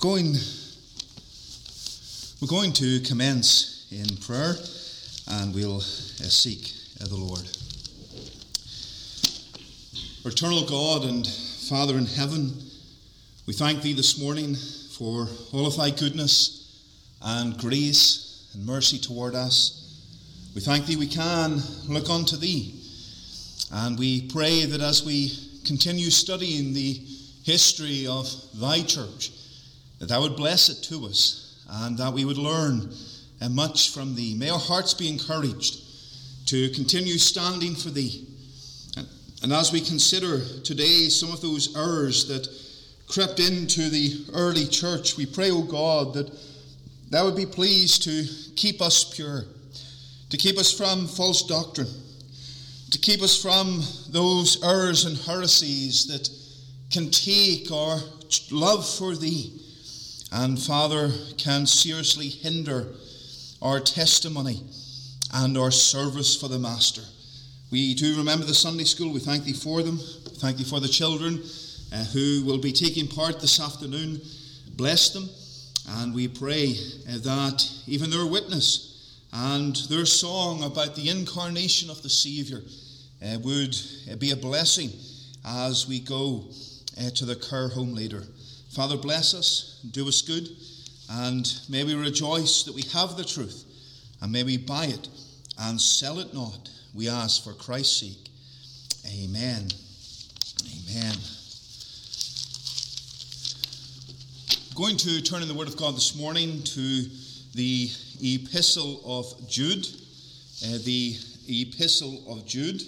going, we're going to commence in prayer and we'll uh, seek uh, the Lord. Eternal God and Father in heaven, we thank Thee this morning for all of Thy goodness and grace and mercy toward us. We thank Thee we can look unto Thee. And we pray that as we continue studying the history of Thy church, that Thou would bless it to us and that we would learn much from Thee. May our hearts be encouraged to continue standing for Thee. And, as we consider today some of those errors that crept into the early church, we pray, O God, that Thou would be pleased to keep us pure, to keep us from false doctrine, to keep us from those errors and heresies that can take our love for Thee and, Father, can seriously hinder our testimony and our service for the Master. We do remember the Sunday school. We thank Thee for them. Thank Thee for the children uh, who will be taking part this afternoon. Bless them. And we pray uh, that even their witness and their song about the incarnation of the Saviour uh, would uh, be a blessing as we go uh, to the care home later. Father, bless us, do us good, and may we rejoice that we have the truth, and may we buy it and sell it not. We ask for Christ's sake. Amen. Amen. I'm going to turn in the Word of God this morning to the Epistle of Jude. Uh, the Epistle of Jude.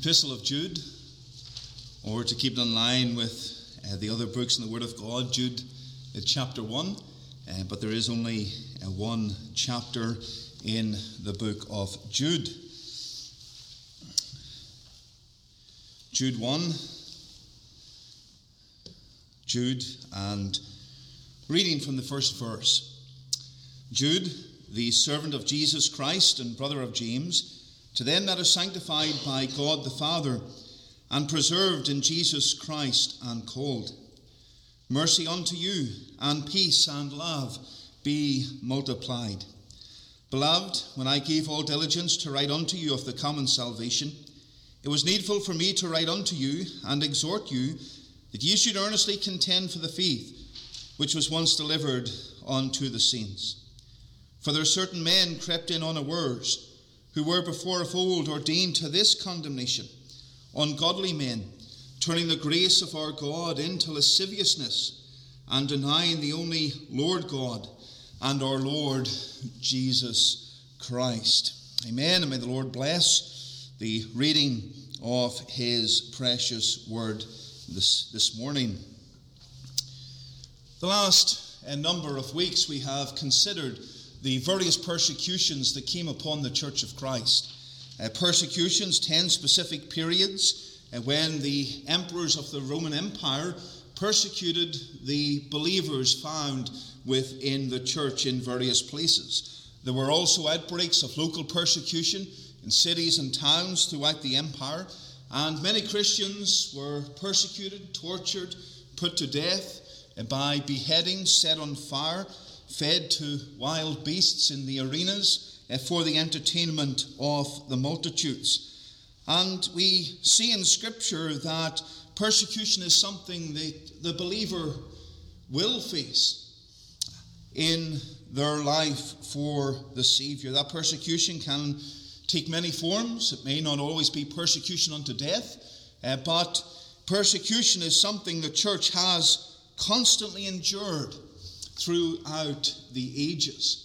Epistle of Jude, or to keep it in line with uh, the other books in the Word of God, Jude uh, chapter 1, uh, but there is only uh, one chapter in the book of Jude. Jude 1, Jude, and reading from the first verse. Jude, the servant of Jesus Christ and brother of James, to them that are sanctified by God the Father and preserved in Jesus Christ and called. Mercy unto you, and peace and love be multiplied. Beloved, when I gave all diligence to write unto you of the common salvation, it was needful for me to write unto you and exhort you that ye should earnestly contend for the faith which was once delivered unto the saints. For there are certain men crept in unawares who were before of old ordained to this condemnation, ungodly men, turning the grace of our God into lasciviousness and denying the only Lord God and our Lord Jesus Christ. Amen. And may the Lord bless the reading of his precious word this, this morning. The last a number of weeks we have considered the various persecutions that came upon the Church of Christ. Uh, persecutions, 10 specific periods, uh, when the emperors of the Roman Empire persecuted the believers found within the church in various places. There were also outbreaks of local persecution in cities and towns throughout the empire, and many Christians were persecuted, tortured, put to death uh, by beheadings, set on fire fed to wild beasts in the arenas uh, for the entertainment of the multitudes. And we see in Scripture that persecution is something that the believer will face in their life for the Savior. That persecution can take many forms. It may not always be persecution unto death, uh, but persecution is something the church has constantly endured throughout the ages.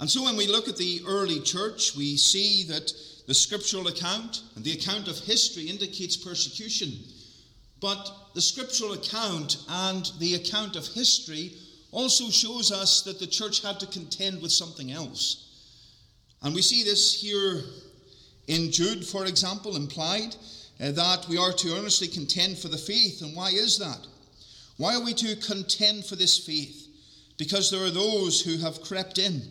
And so when we look at the early church, we see that the scriptural account and the account of history indicates persecution. But the scriptural account and the account of history also shows us that the church had to contend with something else. And we see this here in Jude, for example, implied uh, that we are to earnestly contend for the faith. And why is that? Why are we to contend for this faith? Because there are those who have crept in,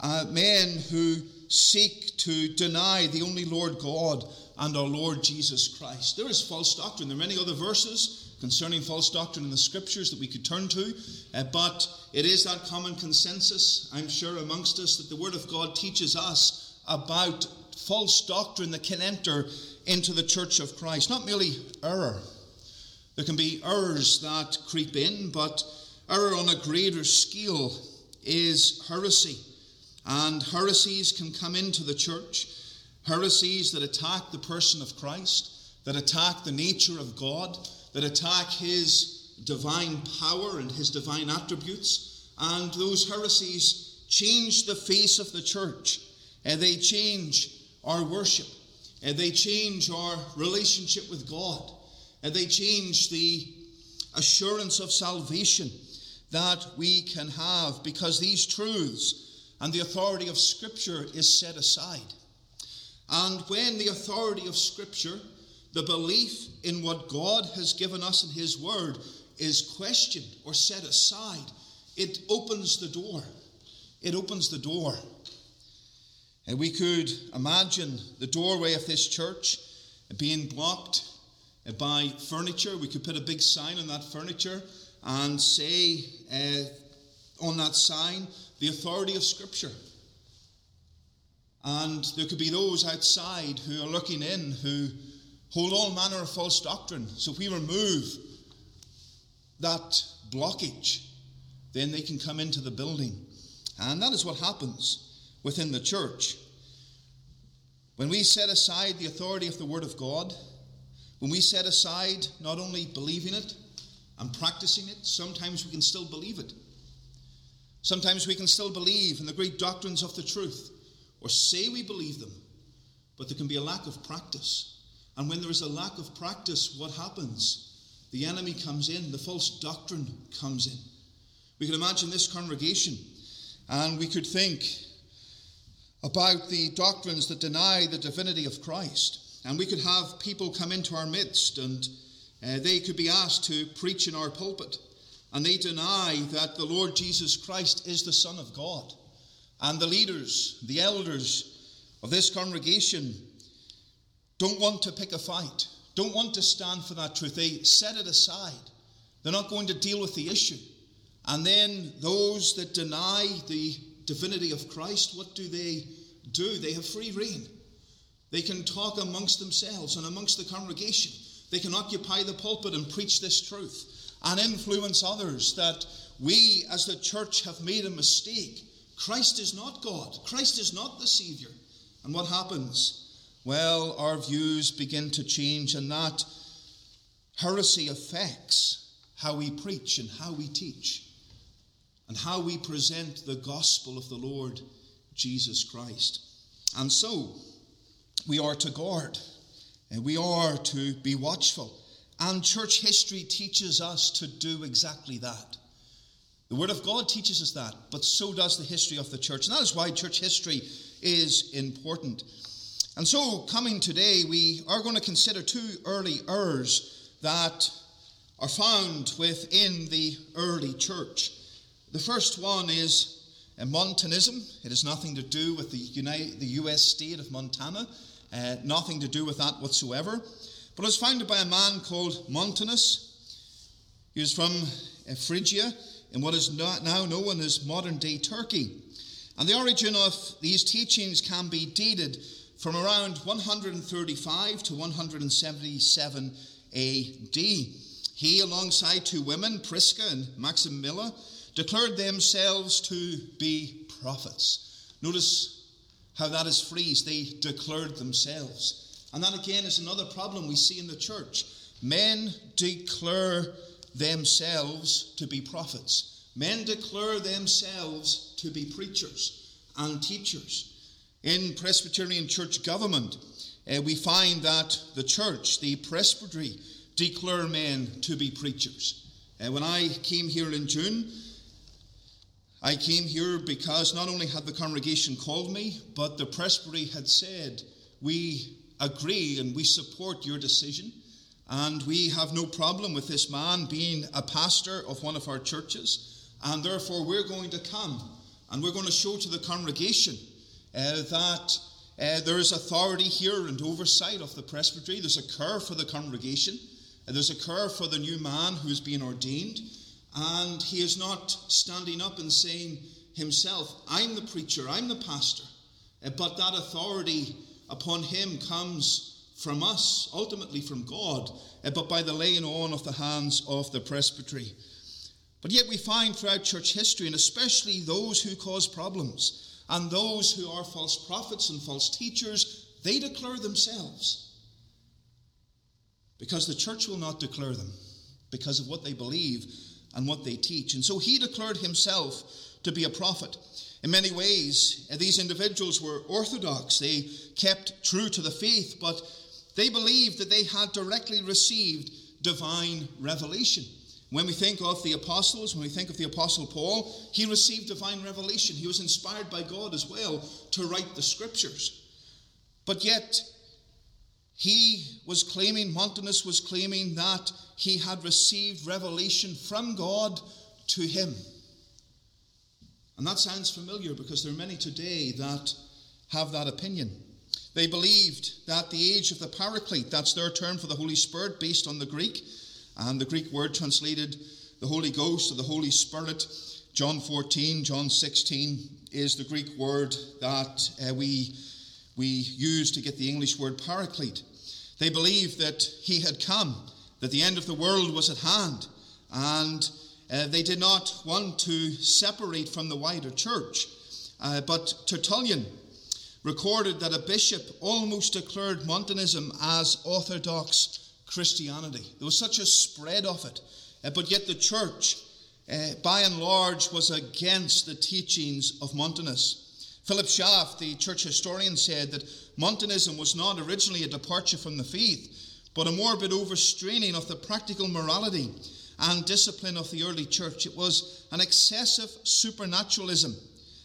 uh, men who seek to deny the only Lord God and our Lord Jesus Christ. There is false doctrine. There are many other verses concerning false doctrine in the scriptures that we could turn to, uh, but it is that common consensus, I'm sure, amongst us that the Word of God teaches us about false doctrine that can enter into the church of Christ. Not merely error, there can be errors that creep in, but error on a greater scale is heresy. And heresies can come into the church, heresies that attack the person of Christ, that attack the nature of God, that attack his divine power and his divine attributes. And those heresies change the face of the church, and they change our worship, and they change our relationship with God, and they change the assurance of salvation that we can have because these truths and the authority of Scripture is set aside. And when the authority of Scripture, the belief in what God has given us in His Word, is questioned or set aside, it opens the door. It opens the door. And we could imagine the doorway of this church being blocked by furniture. We could put a big sign on that furniture and say uh, on that sign, the authority of Scripture. And there could be those outside who are looking in who hold all manner of false doctrine. So if we remove that blockage, then they can come into the building. And that is what happens within the church. When we set aside the authority of the Word of God, when we set aside not only believing it and practicing it, sometimes we can still believe it. Sometimes we can still believe in the great doctrines of the truth, or say we believe them, but there can be a lack of practice. And when there is a lack of practice, what happens? The enemy comes in, the false doctrine comes in. We can imagine this congregation, and we could think about the doctrines that deny the divinity of Christ. And we could have people come into our midst, and uh, they could be asked to preach in our pulpit and they deny that the Lord Jesus Christ is the Son of God. And the leaders, the elders of this congregation, don't want to pick a fight, don't want to stand for that truth. They set it aside. They're not going to deal with the issue. And then those that deny the divinity of Christ, what do they do? They have free rein. They can talk amongst themselves and amongst the congregation. They can occupy the pulpit and preach this truth and influence others that we as the church have made a mistake. Christ is not God, Christ is not the Savior. And what happens? Well, our views begin to change, and that heresy affects how we preach and how we teach and how we present the gospel of the Lord Jesus Christ. And so, we are to guard and we are to be watchful and church history teaches us to do exactly that. The Word of God teaches us that, but so does the history of the church. And that is why church history is important. And so, coming today, we are going to consider two early errors that are found within the early church. The first one is Montanism. It has nothing to do with the, United, the US state of Montana, uh, nothing to do with that whatsoever. But it was founded by a man called Montanus. He was from Phrygia in what is now known as modern day Turkey. And the origin of these teachings can be dated from around 135 to 177 AD. He, alongside two women, Prisca and Maximilla, declared themselves to be prophets. Notice how that is phrased. They declared themselves. And that again is another problem we see in the church. Men declare themselves to be prophets, men declare themselves to be preachers and teachers. In Presbyterian church government, uh, we find that the church, the presbytery, declare men to be preachers. Uh, when I came here in June, I came here because not only had the congregation called me, but the presbytery had said, We agree and we support your decision and we have no problem with this man being a pastor of one of our churches, and therefore we're going to come and we're going to show to the congregation uh, that uh, there is authority here and oversight of the presbytery. There's a care for the congregation. Uh, there's a care for the new man who's being ordained. And he is not standing up and saying himself, I'm the preacher, I'm the pastor. Uh, but that authority upon him comes from us, ultimately from God, uh, but by the laying on of the hands of the presbytery. But yet we find throughout church history, and especially those who cause problems, and those who are false prophets and false teachers, they declare themselves. Because the church will not declare them, because of what they believe and what they teach. And so he declared himself to be a prophet. In many ways, uh, these individuals were orthodox. They kept true to the faith, but they believed that they had directly received divine revelation. When we think of the apostles, when we think of the apostle Paul, he received divine revelation. He was inspired by God as well to write the scriptures. But yet, he was claiming, Montanus was claiming that he had received revelation from God to him. And that sounds familiar because there are many today that have that opinion. They believed that the age of the Paraclete, that's their term for the Holy Spirit based on the Greek, and the Greek word translated the Holy Ghost or the Holy Spirit, John 14, John 16, is the Greek word that uh, we, we use to get the English word paraclete. They believed that he had come, that the end of the world was at hand, and uh, they did not want to separate from the wider church. Uh, but Tertullian recorded that a bishop almost declared Montanism as orthodox Christianity. There was such a spread of it. Uh, but yet the church, uh, by and large, was against the teachings of Montanus. Philip Schaff, the church historian, said that Montanism was not originally a departure from the faith, but a morbid overstraining of the practical morality and discipline of the early church. It was an excessive supernaturalism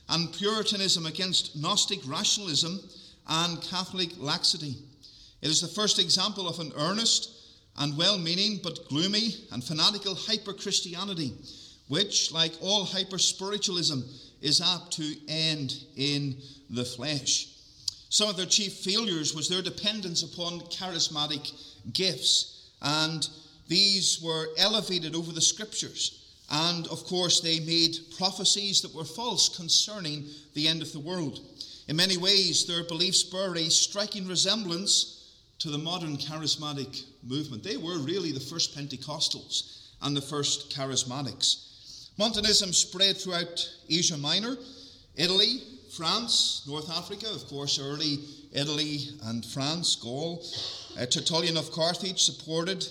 and Puritanism against Gnostic rationalism and Catholic laxity. It is the first example of an earnest and well meaning but gloomy and fanatical hyper Christianity, which, like all hyper spiritualism, is apt to end in the flesh. Some of their chief failures was their dependence upon charismatic gifts, and these were elevated over the scriptures. And of course, they made prophecies that were false concerning the end of the world. In many ways, their beliefs bear a striking resemblance to the modern charismatic movement. They were really the first Pentecostals and the first charismatics. Montanism spread throughout Asia Minor, Italy, France, North Africa, of course, early Italy and France, Gaul. Uh, Tertullian of Carthage supported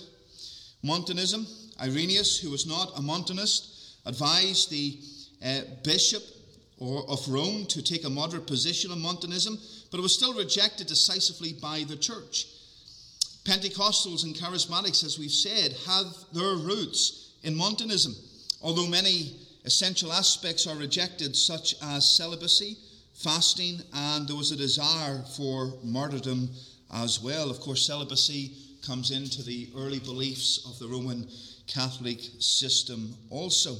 Montanism. Irenaeus, who was not a Montanist, advised the uh, bishop or, of Rome to take a moderate position on Montanism, but it was still rejected decisively by the church. Pentecostals and charismatics, as we've said, have their roots in Montanism, although many essential aspects are rejected, such as celibacy, fasting, and there was a desire for martyrdom as well. Of course, celibacy comes into the early beliefs of the Roman Catholic system also.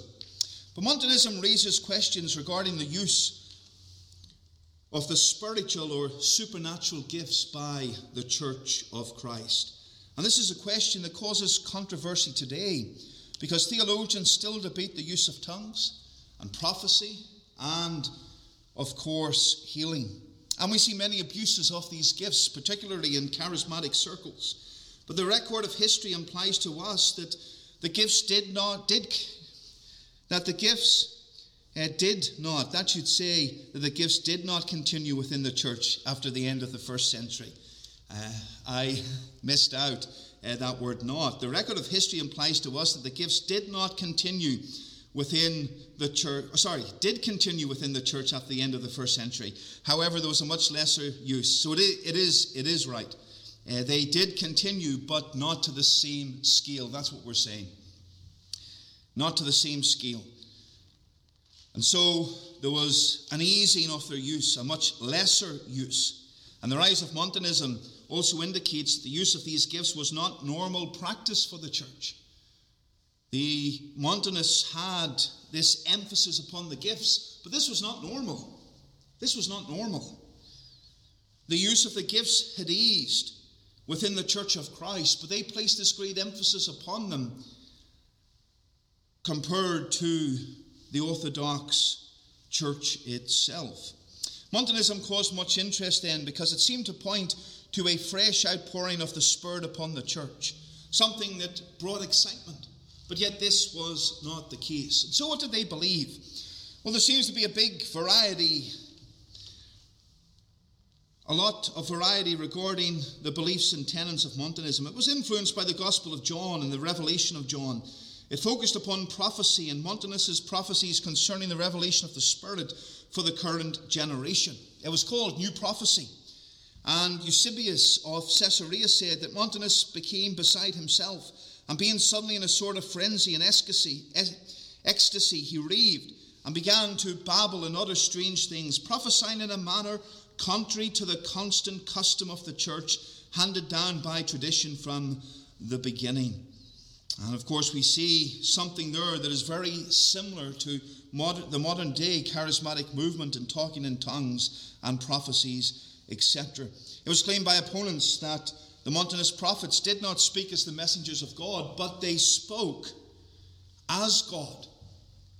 But Montanism raises questions regarding the use of the spiritual or supernatural gifts by the Church of Christ. And this is a question that causes controversy today because theologians still debate the use of tongues and prophecy and, of course, healing. And we see many abuses of these gifts, particularly in charismatic circles. But the record of history implies to us that the gifts did not, did, that the gifts uh, did not, that should say that the gifts did not continue within the church after the end of the first century. Uh, I missed out uh, that word not. The record of history implies to us that the gifts did not continue within the church, sorry, did continue within the church at the end of the first century. However, there was a much lesser use. So it is, it is, it is right. Uh, they did continue, but not to the same scale. That's what we're saying. Not to the same scale. And so there was an easing of their use, a much lesser use. And the rise of Montanism also indicates the use of these gifts was not normal practice for the church. The Montanists had this emphasis upon the gifts, but this was not normal. This was not normal. The use of the gifts had eased within the church of Christ, but they placed this great emphasis upon them compared to the Orthodox church itself. Montanism caused much interest then because it seemed to point to a fresh outpouring of the Spirit upon the church, something that brought excitement. But yet, this was not the case. And so, what did they believe? Well, there seems to be a big variety, a lot of variety regarding the beliefs and tenets of Montanism. It was influenced by the Gospel of John and the revelation of John. It focused upon prophecy and Montanus's prophecies concerning the revelation of the Spirit for the current generation. It was called New Prophecy. And Eusebius of Caesarea said that Montanus became beside himself, and being suddenly in a sort of frenzy and ecstasy, ecstasy, he raved and began to babble and utter strange things, prophesying in a manner contrary to the constant custom of the church handed down by tradition from the beginning. And of course, we see something there that is very similar to modern, the modern day charismatic movement in talking in tongues and prophecies, etc. It was claimed by opponents that the Montanist prophets did not speak as the messengers of God, but they spoke as God,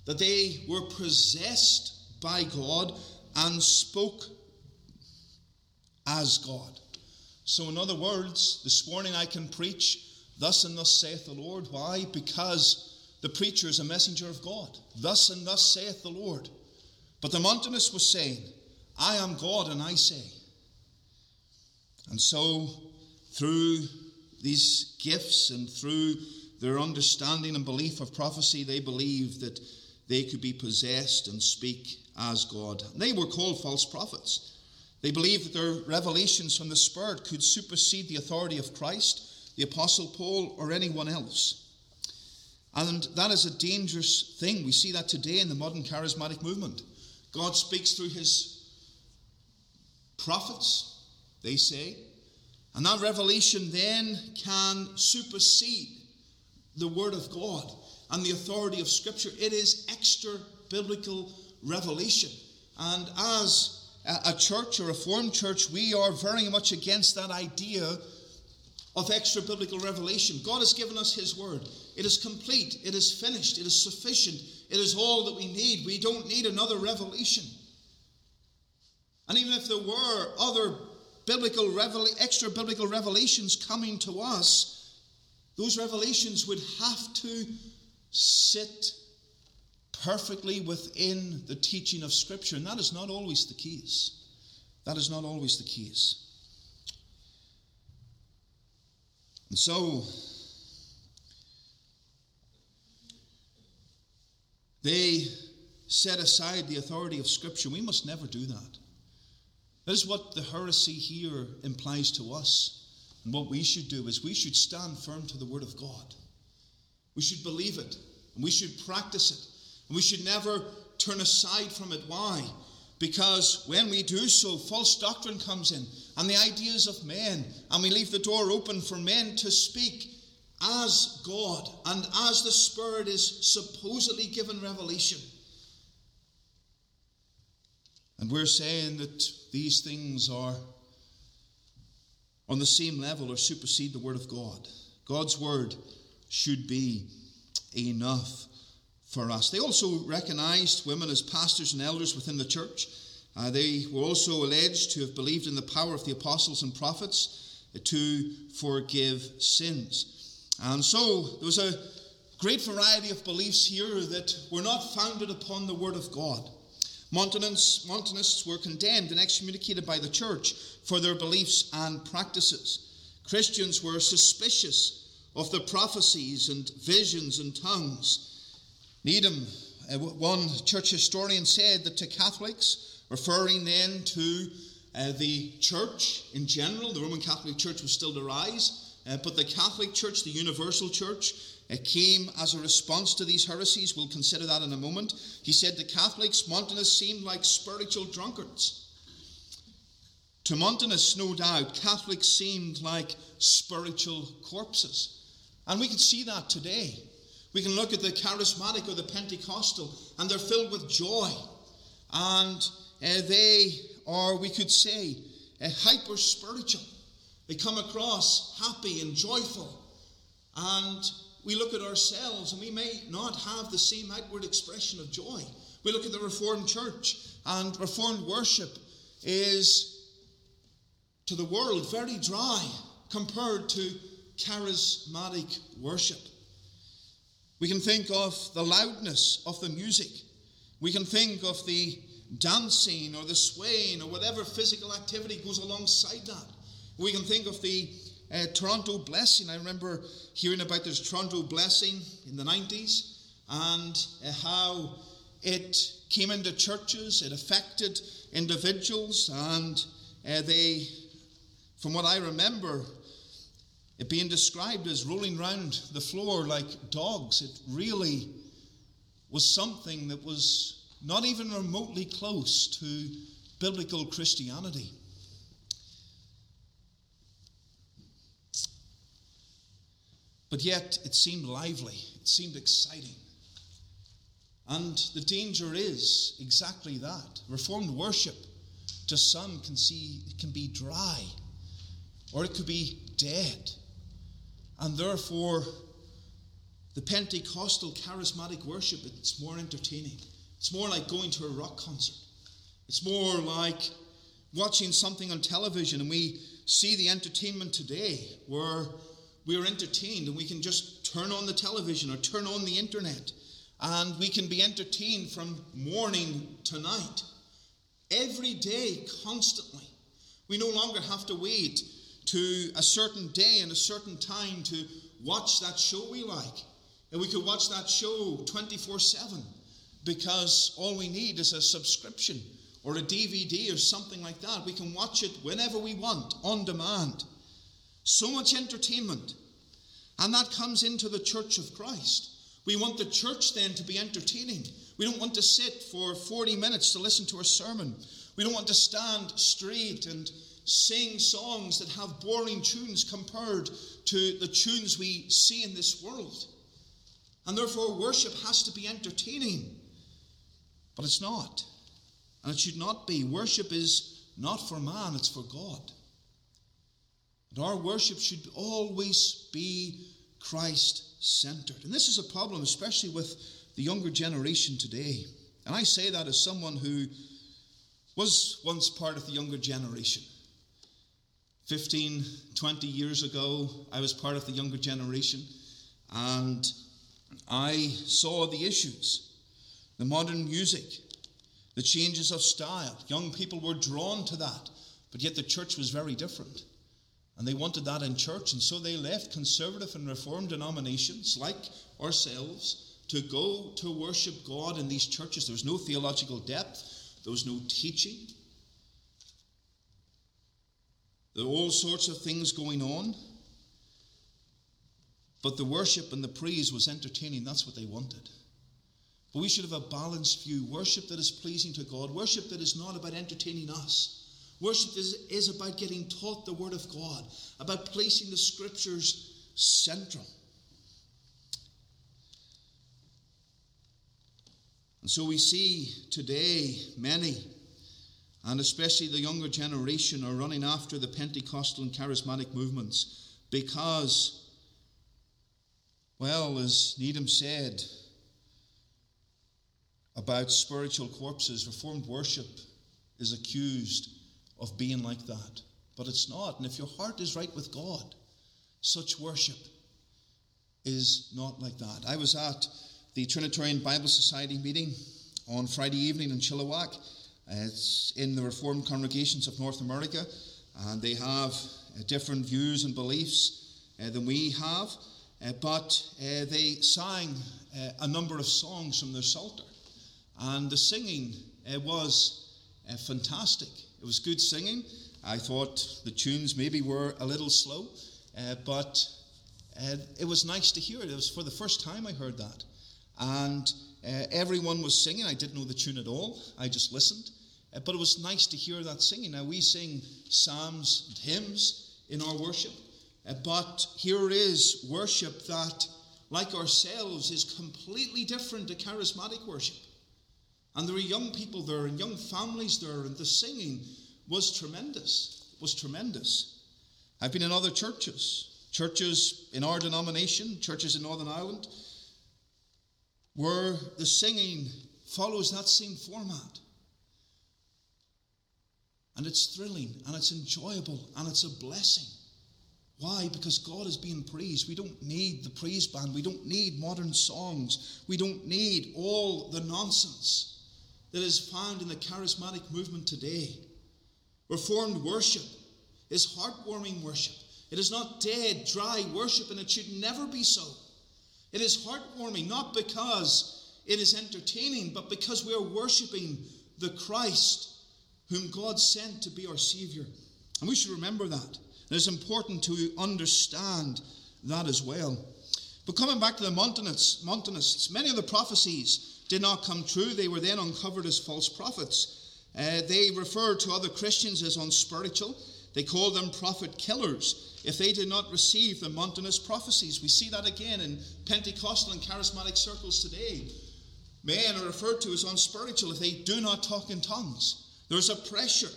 that they were possessed by God and spoke as God. So, in other words, this morning I can preach Thus and thus saith the Lord. Why? Because the preacher is a messenger of God. Thus and thus saith the Lord. But the Montanist was saying, I am God and I say. And so, through these gifts and through their understanding and belief of prophecy, they believed that they could be possessed and speak as God. They were called false prophets. They believed that their revelations from the Spirit could supersede the authority of Christ the Apostle Paul, or anyone else. And that is a dangerous thing. We see that today in the modern charismatic movement. God speaks through his prophets, they say, and that revelation then can supersede the Word of God and the authority of Scripture. It is extra biblical revelation. And as a church, a reformed church, we are very much against that idea of extra biblical revelation. God has given us His Word. It is complete, it is finished, it is sufficient, it is all that we need. We don't need another revelation. And even if there were other biblical revela- extra biblical revelations coming to us, those revelations would have to sit perfectly within the teaching of Scripture. And that is not always the case. That is not always the case. And so, they set aside the authority of Scripture. We must never do that. That is what the heresy here implies to us. And what we should do is we should stand firm to the Word of God. We should believe it, and we should practice it, and we should never turn aside from it. Why? Because when we do so, false doctrine comes in and the ideas of men, and we leave the door open for men to speak as God and as the Spirit is supposedly given revelation. And we're saying that these things are on the same level or supersede the Word of God. God's Word should be enough for us. They also recognized women as pastors and elders within the church. Uh, they were also alleged to have believed in the power of the apostles and prophets to forgive sins. And so there was a great variety of beliefs here that were not founded upon the Word of God. Montanists, were condemned and excommunicated by the church for their beliefs and practices. Christians were suspicious of the prophecies and visions and tongues. Needham, uh, one church historian, said that to Catholics, referring then to uh, the church in general, the Roman Catholic Church was still to rise, uh, but the Catholic Church, the universal church, uh, came as a response to these heresies. We'll consider that in a moment. He said the Catholics, Montanus, seemed like spiritual drunkards. To Montanists, no doubt, Catholics seemed like spiritual corpses. And we can see that today. We can look at the charismatic or the Pentecostal, and they're filled with joy. And uh, they are, we could say, uh, hyper spiritual. They come across happy and joyful. And we look at ourselves and we may not have the same outward expression of joy. We look at the Reformed Church, and Reformed worship is to the world very dry compared to charismatic worship. We can think of the loudness of the music. We can think of the dancing or the swaying or whatever physical activity goes alongside that. We can think of the uh, Toronto Blessing. I remember hearing about this Toronto Blessing in the 90s and uh, how it came into churches, it affected individuals, and uh, they, from what I remember, it being described as rolling round the floor like dogs. It really was something that was not even remotely close to biblical Christianity. But yet it seemed lively, it seemed exciting. And the danger is exactly that. Reformed worship to some can see it can be dry or it could be dead. And therefore the Pentecostal charismatic worship it's more entertaining. It's more like going to a rock concert. It's more like watching something on television and we see the entertainment today where we are entertained and we can just turn on the television or turn on the internet and we can be entertained from morning to night. Every day, constantly. We no longer have to wait to a certain day and a certain time to watch that show we like. And we could watch that show 24 7 because all we need is a subscription or a DVD or something like that. We can watch it whenever we want, on demand. So much entertainment. And that comes into the church of Christ. We want the church then to be entertaining. We don't want to sit for 40 minutes to listen to a sermon. We don't want to stand straight and sing songs that have boring tunes compared to the tunes we see in this world. And therefore, worship has to be entertaining. But it's not. And it should not be. Worship is not for man, it's for God. And our worship should always be Christ centered. And this is a problem, especially with the younger generation today. And I say that as someone who was once part of the younger generation. 15, 20 years ago, I was part of the younger generation, and I saw the issues the modern music, the changes of style. Young people were drawn to that, but yet the church was very different. And they wanted that in church, and so they left conservative and reformed denominations like ourselves to go to worship God in these churches. There was no theological depth, there was no teaching. There were all sorts of things going on. But the worship and the praise was entertaining. That's what they wanted. But we should have a balanced view worship that is pleasing to God, worship that is not about entertaining us Worship is, is about getting taught the Word of God, about placing the Scriptures central. And so we see today many, and especially the younger generation, are running after the Pentecostal and charismatic movements because, well, as Needham said about spiritual corpses, Reformed worship is accused of being like that. But it's not. And if your heart is right with God, such worship is not like that. I was at the Trinitarian Bible Society meeting on Friday evening in Chilliwack. It's in the Reformed congregations of North America, and they have uh, different views and beliefs uh, than we have. Uh, but they sang a number of songs from their Psalter, and the singing was fantastic. It was good singing. I thought the tunes maybe were a little slow, uh, but uh, it was nice to hear it. It was for the first time I heard that. And uh, everyone was singing. I didn't know the tune at all. I just listened. uh, but it was nice to hear that singing. Now, we sing psalms and hymns in our worship, uh, but here is worship that, like ourselves, is completely different to charismatic worship. And there were young people there and young families there, and the singing was tremendous. It was tremendous. I've been in other churches, churches in our denomination, churches in Northern Ireland, where the singing follows that same format. And it's thrilling and it's enjoyable and it's a blessing. Why? Because God is being praised. We don't need the praise band. We don't need modern songs. We don't need all the nonsense that is found in the charismatic movement today. Reformed worship is heartwarming worship. It is not dead, dry worship, and it should never be so. It is heartwarming, not because it is entertaining, but because we are worshipping the Christ whom God sent to be our Savior. And we should remember that. It is important to understand that as well. But coming back to the Montanists, Montanists many of the prophecies did not come true. They were then uncovered as false prophets. Uh, they referred to other Christians as unspiritual. They called them prophet killers if they did not receive the Montanist prophecies. We see that again in Pentecostal and charismatic circles today. Men are referred to as unspiritual if they do not talk in tongues. There's a pressure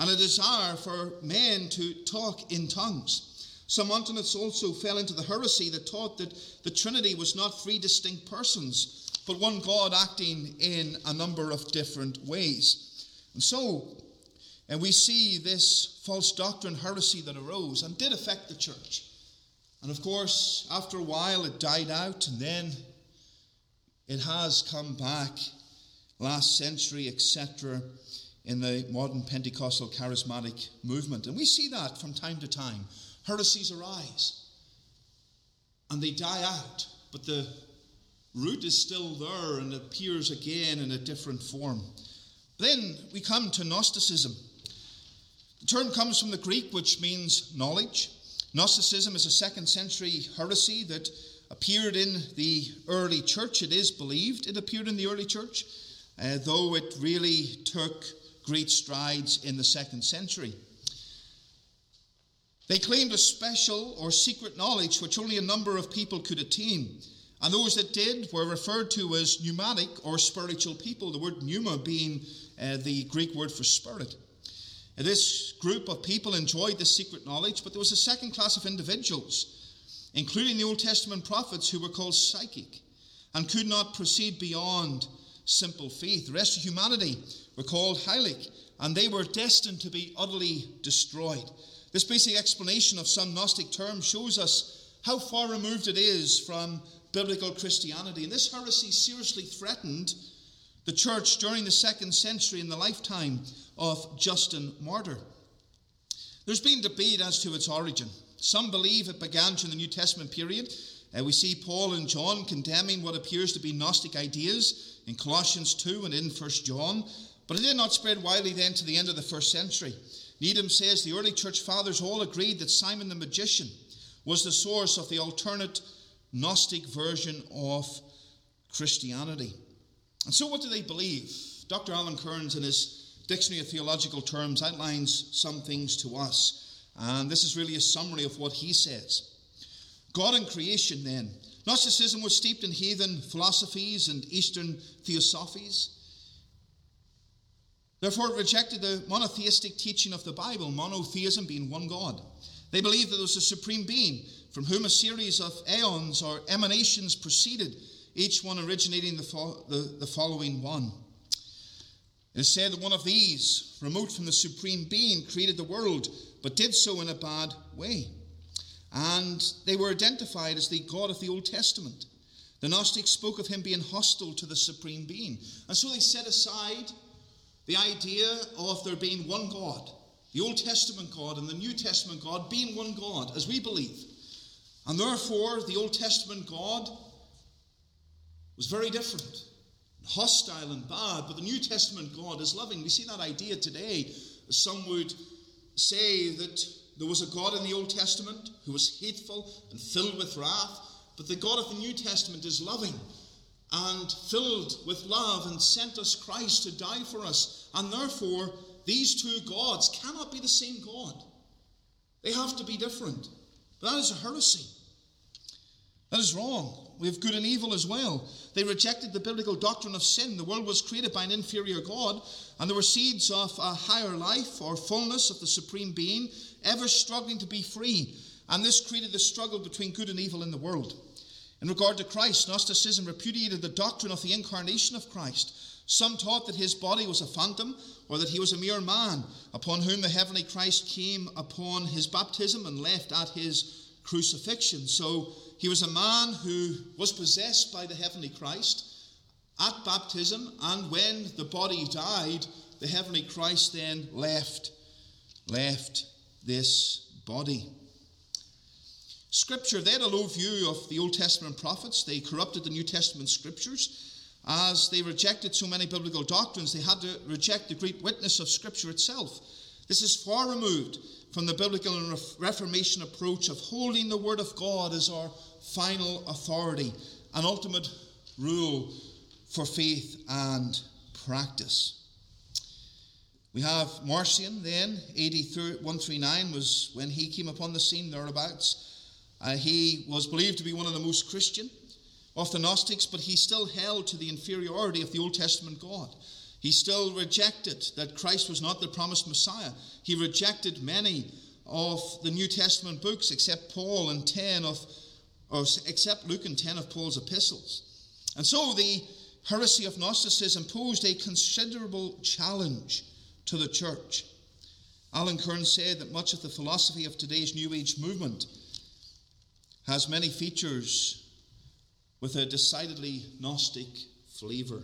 and a desire for men to talk in tongues. Some Montanists also fell into the heresy that taught that the Trinity was not three distinct persons, but one God acting in a number of different ways. And so, and we see this false doctrine heresy that arose and did affect the church. And of course, after a while, it died out, and then it has come back last century, etc in the modern Pentecostal charismatic movement. And we see that from time to time. Heresies arise and they die out, but the root is still there and appears again in a different form. Then we come to Gnosticism. The term comes from the Greek, which means knowledge. Gnosticism is a second century heresy that appeared in the early church. It is believed it appeared in the early church, uh, though it really took great strides in the second century. They claimed a special or secret knowledge which only a number of people could attain. And those that did were referred to as pneumatic or spiritual people, the word pneuma being uh, the Greek word for spirit. This group of people enjoyed this secret knowledge, but there was a second class of individuals, including the Old Testament prophets, who were called psychic and could not proceed beyond simple faith. The rest of humanity were called hylic, and they were destined to be utterly destroyed. This basic explanation of some Gnostic terms shows us how far removed it is from biblical Christianity. And this heresy seriously threatened the church during the second century in the lifetime of Justin Martyr. There's been debate as to its origin. Some believe it began during the New Testament period. Uh, we see Paul and John condemning what appears to be Gnostic ideas in Colossians 2 and in 1 John. But it did not spread widely then to the end of the first century. Needham says the early church fathers all agreed that Simon the magician was the source of the alternate Gnostic version of Christianity. And so, what do they believe? Dr. Alan Cairns, in his Dictionary of Theological Terms, outlines some things to us. And this is really a summary of what he says. God and creation, then. Gnosticism was steeped in heathen philosophies and Eastern theosophies. Therefore, it rejected the monotheistic teaching of the Bible, monotheism being one God. They believed that there was a supreme being from whom a series of aeons or emanations proceeded, each one originating the, fo- the, the following one. It is said that one of these, remote from the supreme being, created the world, but did so in a bad way. And they were identified as the God of the Old Testament. The Gnostics spoke of him being hostile to the supreme being. And so they set aside the idea of there being one God, the Old Testament God and the New Testament God being one God, as we believe. And therefore, the Old Testament God was very different, hostile and bad, but the New Testament God is loving. We see that idea today. Some would say that there was a God in the Old Testament who was hateful and filled with wrath, but the God of the New Testament is loving and filled with love and sent us Christ to die for us and therefore these two gods cannot be the same God. They have to be different. But that is a heresy. That is wrong. We have good and evil as well. They rejected the biblical doctrine of sin. The world was created by an inferior God, and there were seeds of a higher life or fullness of the supreme being, ever struggling to be free. And this created the struggle between good and evil in the world. In regard to Christ, Gnosticism repudiated the doctrine of the incarnation of Christ. Some taught that his body was a phantom, or that he was a mere man, upon whom the heavenly Christ came upon his baptism and left at his crucifixion. So he was a man who was possessed by the heavenly Christ at baptism, and when the body died, the heavenly Christ then left, left this body. Scripture, they had a low view of the Old Testament prophets. They corrupted the New Testament scriptures. As they rejected so many biblical doctrines, they had to reject the great witness of Scripture itself. This is far removed from the biblical and Reformation approach of holding the Word of God as our final authority, an ultimate rule for faith and practice. We have Marcion then, AD 139 was when he came upon the scene thereabouts. Uh, he was believed to be one of the most Christian of the Gnostics, but he still held to the inferiority of the Old Testament God. He still rejected that Christ was not the promised Messiah. He rejected many of the New Testament books except Paul and 10 of or except Luke and 10 of Paul's epistles. And so the heresy of Gnosticism posed a considerable challenge to the church. Alan Cairns said that much of the philosophy of today's New Age movement has many features with a decidedly Gnostic flavour.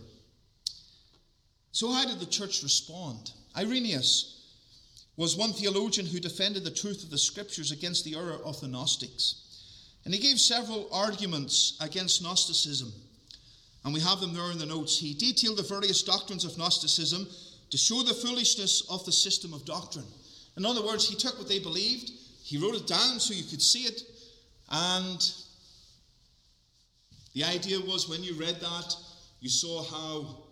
So, how did the church respond? Irenaeus was one theologian who defended the truth of the scriptures against the error of the Gnostics. And he gave several arguments against Gnosticism. And we have them there in the notes. He detailed the various doctrines of Gnosticism to show the foolishness of the system of doctrine. In other words, he took what they believed, he wrote it down so you could see it, and the idea was when you read that, you saw how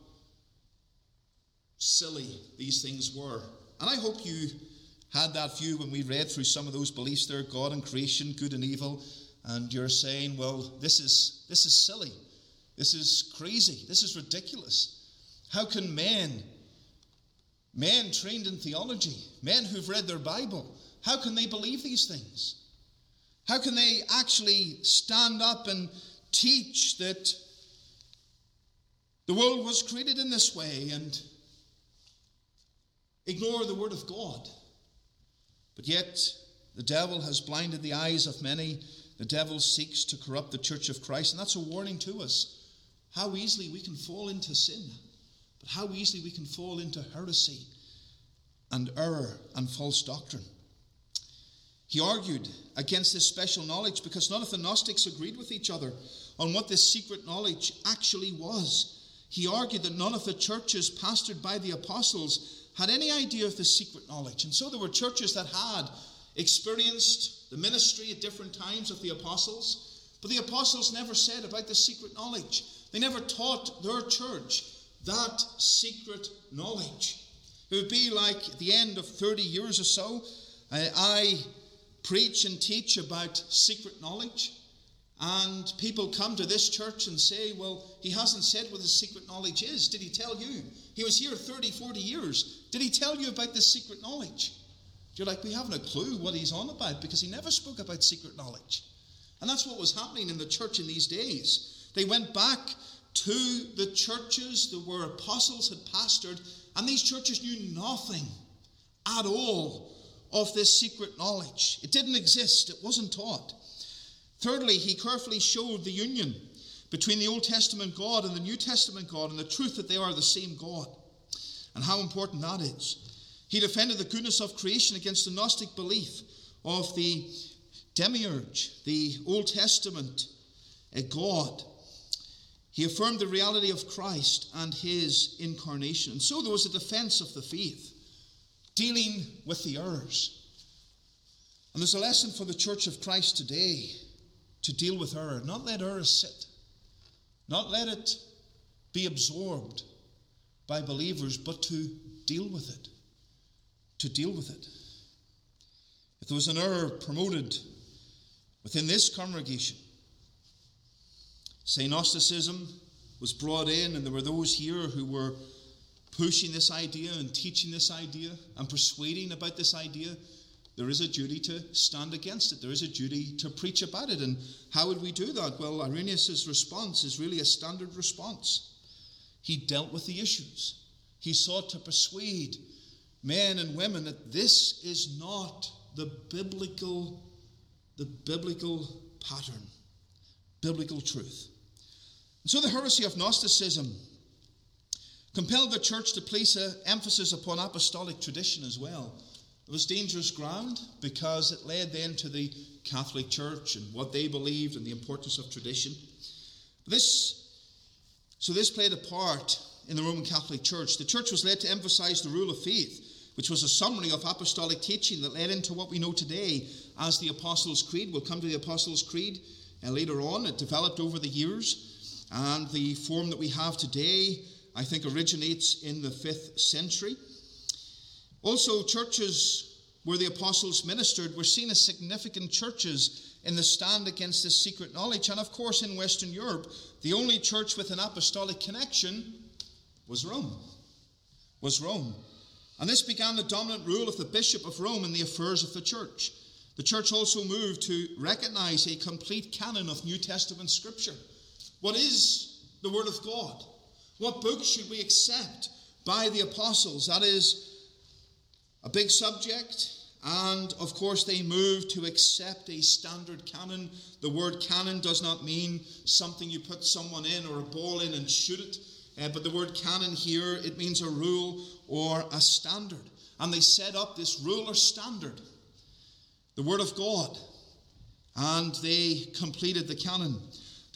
silly these things were. And I hope you had that view when we read through some of those beliefs there God and creation, good and evil, and you're saying, well, this is, this is silly. This is crazy. This is ridiculous. How can men, men trained in theology, men who've read their Bible, how can they believe these things? How can they actually stand up and teach that the world was created in this way and ignore the Word of God. But yet, the devil has blinded the eyes of many. The devil seeks to corrupt the church of Christ, and that's a warning to us how easily we can fall into sin, but how easily we can fall into heresy and error and false doctrine. He argued against this special knowledge because none of the Gnostics agreed with each other on what this secret knowledge actually was. He argued that none of the churches pastored by the apostles had any idea of the secret knowledge. And so there were churches that had experienced the ministry at different times of the apostles, but the apostles never said about the secret knowledge. They never taught their church that secret knowledge. It would be like at the end of 30 years or so, I preach and teach about secret knowledge. And people come to this church and say, Well, he hasn't said what his secret knowledge is. Did he tell you? He was here 30, 40 years. Did he tell you about this secret knowledge? You're like, We haven't a clue what he's on about because he never spoke about secret knowledge. And that's what was happening in the church in these days. They went back to the churches that where apostles had pastored, and these churches knew nothing at all of this secret knowledge. It didn't exist, it wasn't taught. Thirdly, he carefully showed the union between the Old Testament God and the New Testament God and the truth that they are the same God and how important that is. He defended the goodness of creation against the Gnostic belief of the demiurge, the Old Testament a God. He affirmed the reality of Christ and his incarnation. And so there was a defense of the faith dealing with the errors. And there's a lesson for the church of Christ today to deal with error, not let error sit, not let it be absorbed by believers, but to deal with it. To deal with it. If there was an error promoted within this congregation, say Gnosticism was brought in, and there were those here who were pushing this idea and teaching this idea and persuading about this idea, there is a duty to stand against it. There is a duty to preach about it. And how would we do that? Well, Irenaeus' response is really a standard response. He dealt with the issues. He sought to persuade men and women that this is not the biblical, the biblical pattern, biblical truth. And so the heresy of Gnosticism compelled the church to place an emphasis upon apostolic tradition as well. It was dangerous ground because it led then to the Catholic Church and what they believed and the importance of tradition. This, so this played a part in the Roman Catholic Church. The church was led to emphasize the rule of faith, which was a summary of apostolic teaching that led into what we know today as the Apostles' Creed. We'll come to the Apostles' Creed uh, later on. It developed over the years, and the form that we have today, I think, originates in the fifth century. Also, churches where the apostles ministered were seen as significant churches in the stand against this secret knowledge. And of course, in Western Europe, the only church with an apostolic connection was Rome. Was Rome. And this began the dominant rule of the Bishop of Rome in the affairs of the church. The church also moved to recognize a complete canon of New Testament scripture. What is the Word of God? What books should we accept by the apostles? That is, a big subject. And of course, they moved to accept a standard canon. The word canon does not mean something you put someone in or a ball in and shoot it. Uh, but the word canon here, it means a rule or a standard. And they set up this rule or standard, the Word of God. And they completed the canon.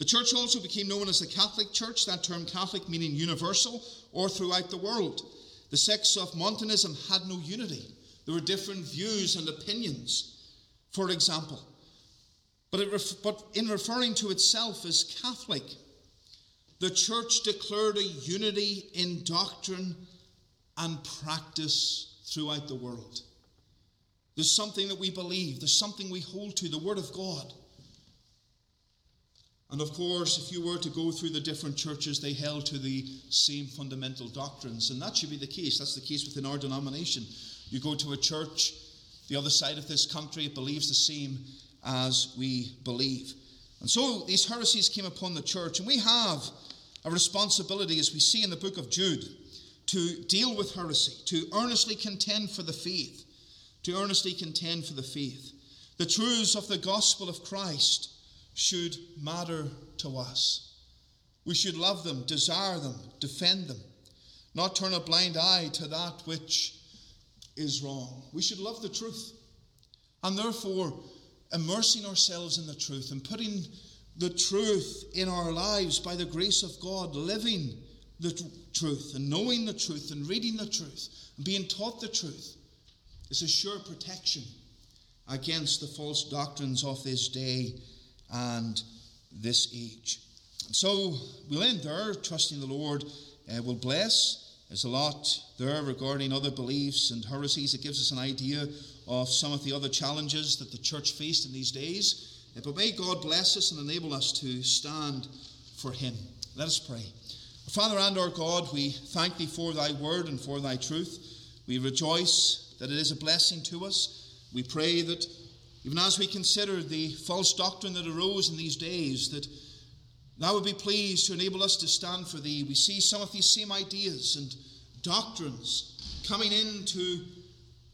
The church also became known as the Catholic Church, that term Catholic meaning universal or throughout the world. The sects of Montanism had no unity. There were different views and opinions, for example. But, ref- but in referring to itself as Catholic, the church declared a unity in doctrine and practice throughout the world. There's something that we believe, there's something we hold to, the Word of God. And of course, if you were to go through the different churches, they held to the same fundamental doctrines. And that should be the case. That's the case within our denomination. You go to a church, the other side of this country, it believes the same as we believe. And so these heresies came upon the church. And we have a responsibility, as we see in the book of Jude, to deal with heresy, to earnestly contend for the faith, to earnestly contend for the faith. The truths of the gospel of Christ should matter to us. We should love them, desire them, defend them, not turn a blind eye to that which is wrong. We should love the truth. And therefore, immersing ourselves in the truth and putting the truth in our lives by the grace of God, living the truth and knowing the truth and reading the truth and being taught the truth is a sure protection against the false doctrines of this day and this age. So we'll end there, trusting the Lord uh, will bless. There's a lot there regarding other beliefs and heresies. It gives us an idea of some of the other challenges that the church faced in these days. Uh, but may God bless us and enable us to stand for Him. Let us pray. Father and our God, we thank Thee for Thy word and for Thy truth. We rejoice that it is a blessing to us. We pray that even as we consider the false doctrine that arose in these days, that thou would be pleased to enable us to stand for thee. We see some of these same ideas and doctrines coming into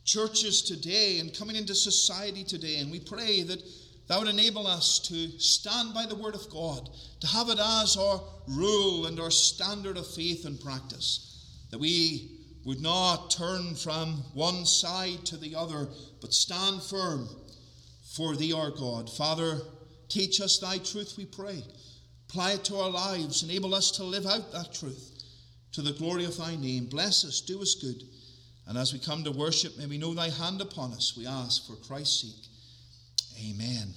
churches today and coming into society today, and we pray that thou would enable us to stand by the word of God, to have it as our rule and our standard of faith and practice, that we would not turn from one side to the other, but stand firm for thee, our God. Father, teach us thy truth, we pray. Apply it to our lives. Enable us to live out that truth to the glory of thy name. Bless us, do us good. And as we come to worship, may we know thy hand upon us, we ask for Christ's sake. Amen.